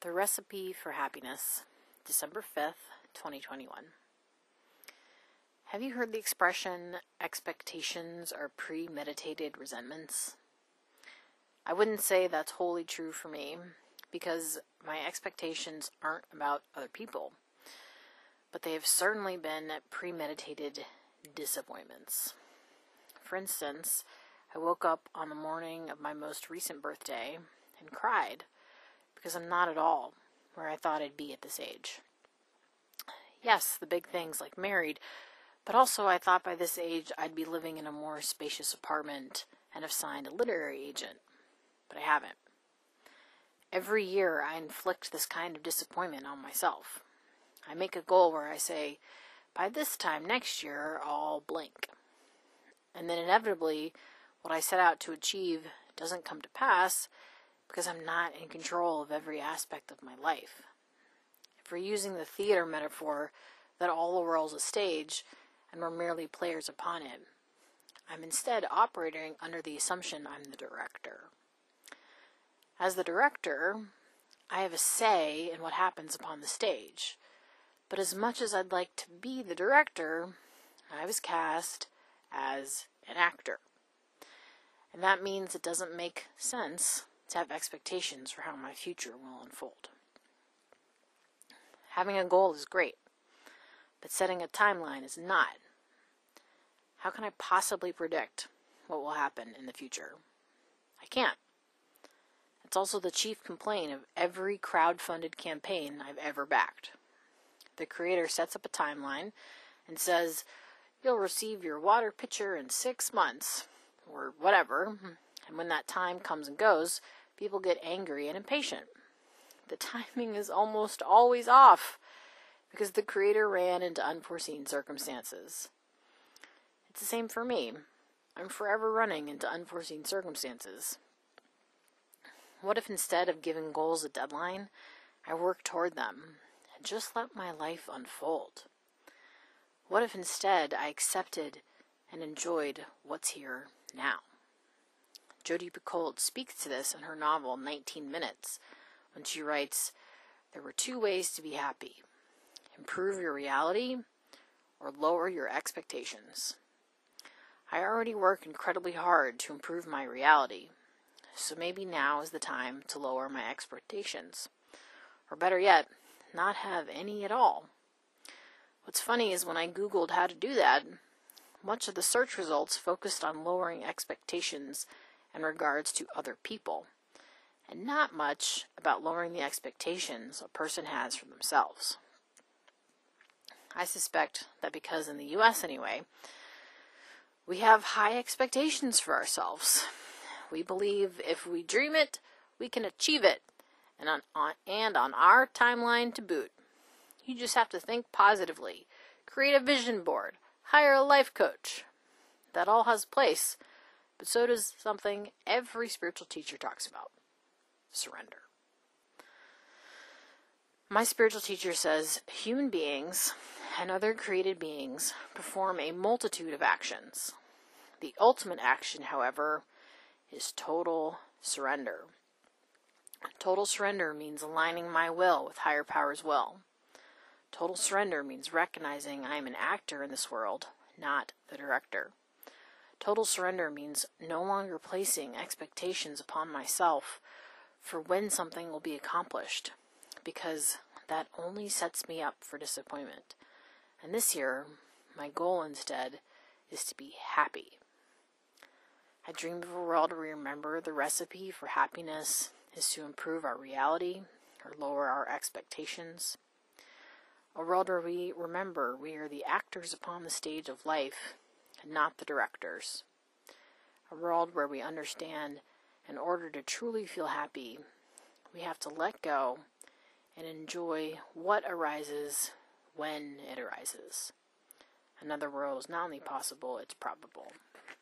The Recipe for Happiness, December 5th, 2021. Have you heard the expression, expectations are premeditated resentments? I wouldn't say that's wholly true for me, because my expectations aren't about other people, but they have certainly been premeditated disappointments. For instance, I woke up on the morning of my most recent birthday and cried because I'm not at all where I thought I'd be at this age. Yes, the big things like married, but also I thought by this age I'd be living in a more spacious apartment and have signed a literary agent, but I haven't. Every year I inflict this kind of disappointment on myself. I make a goal where I say, by this time next year, I'll blink. And then inevitably, what I set out to achieve doesn't come to pass because I'm not in control of every aspect of my life. If we're using the theater metaphor that all the world's a stage and we're merely players upon it, I'm instead operating under the assumption I'm the director. As the director, I have a say in what happens upon the stage. But as much as I'd like to be the director, I was cast as an actor. And that means it doesn't make sense to have expectations for how my future will unfold. Having a goal is great, but setting a timeline is not. How can I possibly predict what will happen in the future? I can't. It's also the chief complaint of every crowd-funded campaign I've ever backed. The creator sets up a timeline and says, You'll receive your water pitcher in six months, or whatever. And when that time comes and goes, people get angry and impatient. The timing is almost always off because the creator ran into unforeseen circumstances. It's the same for me. I'm forever running into unforeseen circumstances. What if instead of giving goals a deadline, I work toward them and just let my life unfold? What if instead I accepted and enjoyed what's here now? Jodi Picoult speaks to this in her novel 19 Minutes when she writes, There were two ways to be happy improve your reality or lower your expectations. I already work incredibly hard to improve my reality, so maybe now is the time to lower my expectations. Or better yet, not have any at all. What's funny is when I Googled how to do that, much of the search results focused on lowering expectations in regards to other people, and not much about lowering the expectations a person has for themselves. I suspect that because in the US anyway, we have high expectations for ourselves. We believe if we dream it, we can achieve it, and on, on, and on our timeline to boot. You just have to think positively, create a vision board, hire a life coach. That all has place but so does something every spiritual teacher talks about surrender. My spiritual teacher says human beings and other created beings perform a multitude of actions. The ultimate action, however, is total surrender. Total surrender means aligning my will with higher power's will. Total surrender means recognizing I am an actor in this world, not the director. Total surrender means no longer placing expectations upon myself for when something will be accomplished, because that only sets me up for disappointment. And this year, my goal instead is to be happy. I dream of a world where we remember the recipe for happiness is to improve our reality or lower our expectations. A world where we remember we are the actors upon the stage of life not the directors. A world where we understand in order to truly feel happy, we have to let go and enjoy what arises when it arises. Another world is not only possible, it's probable.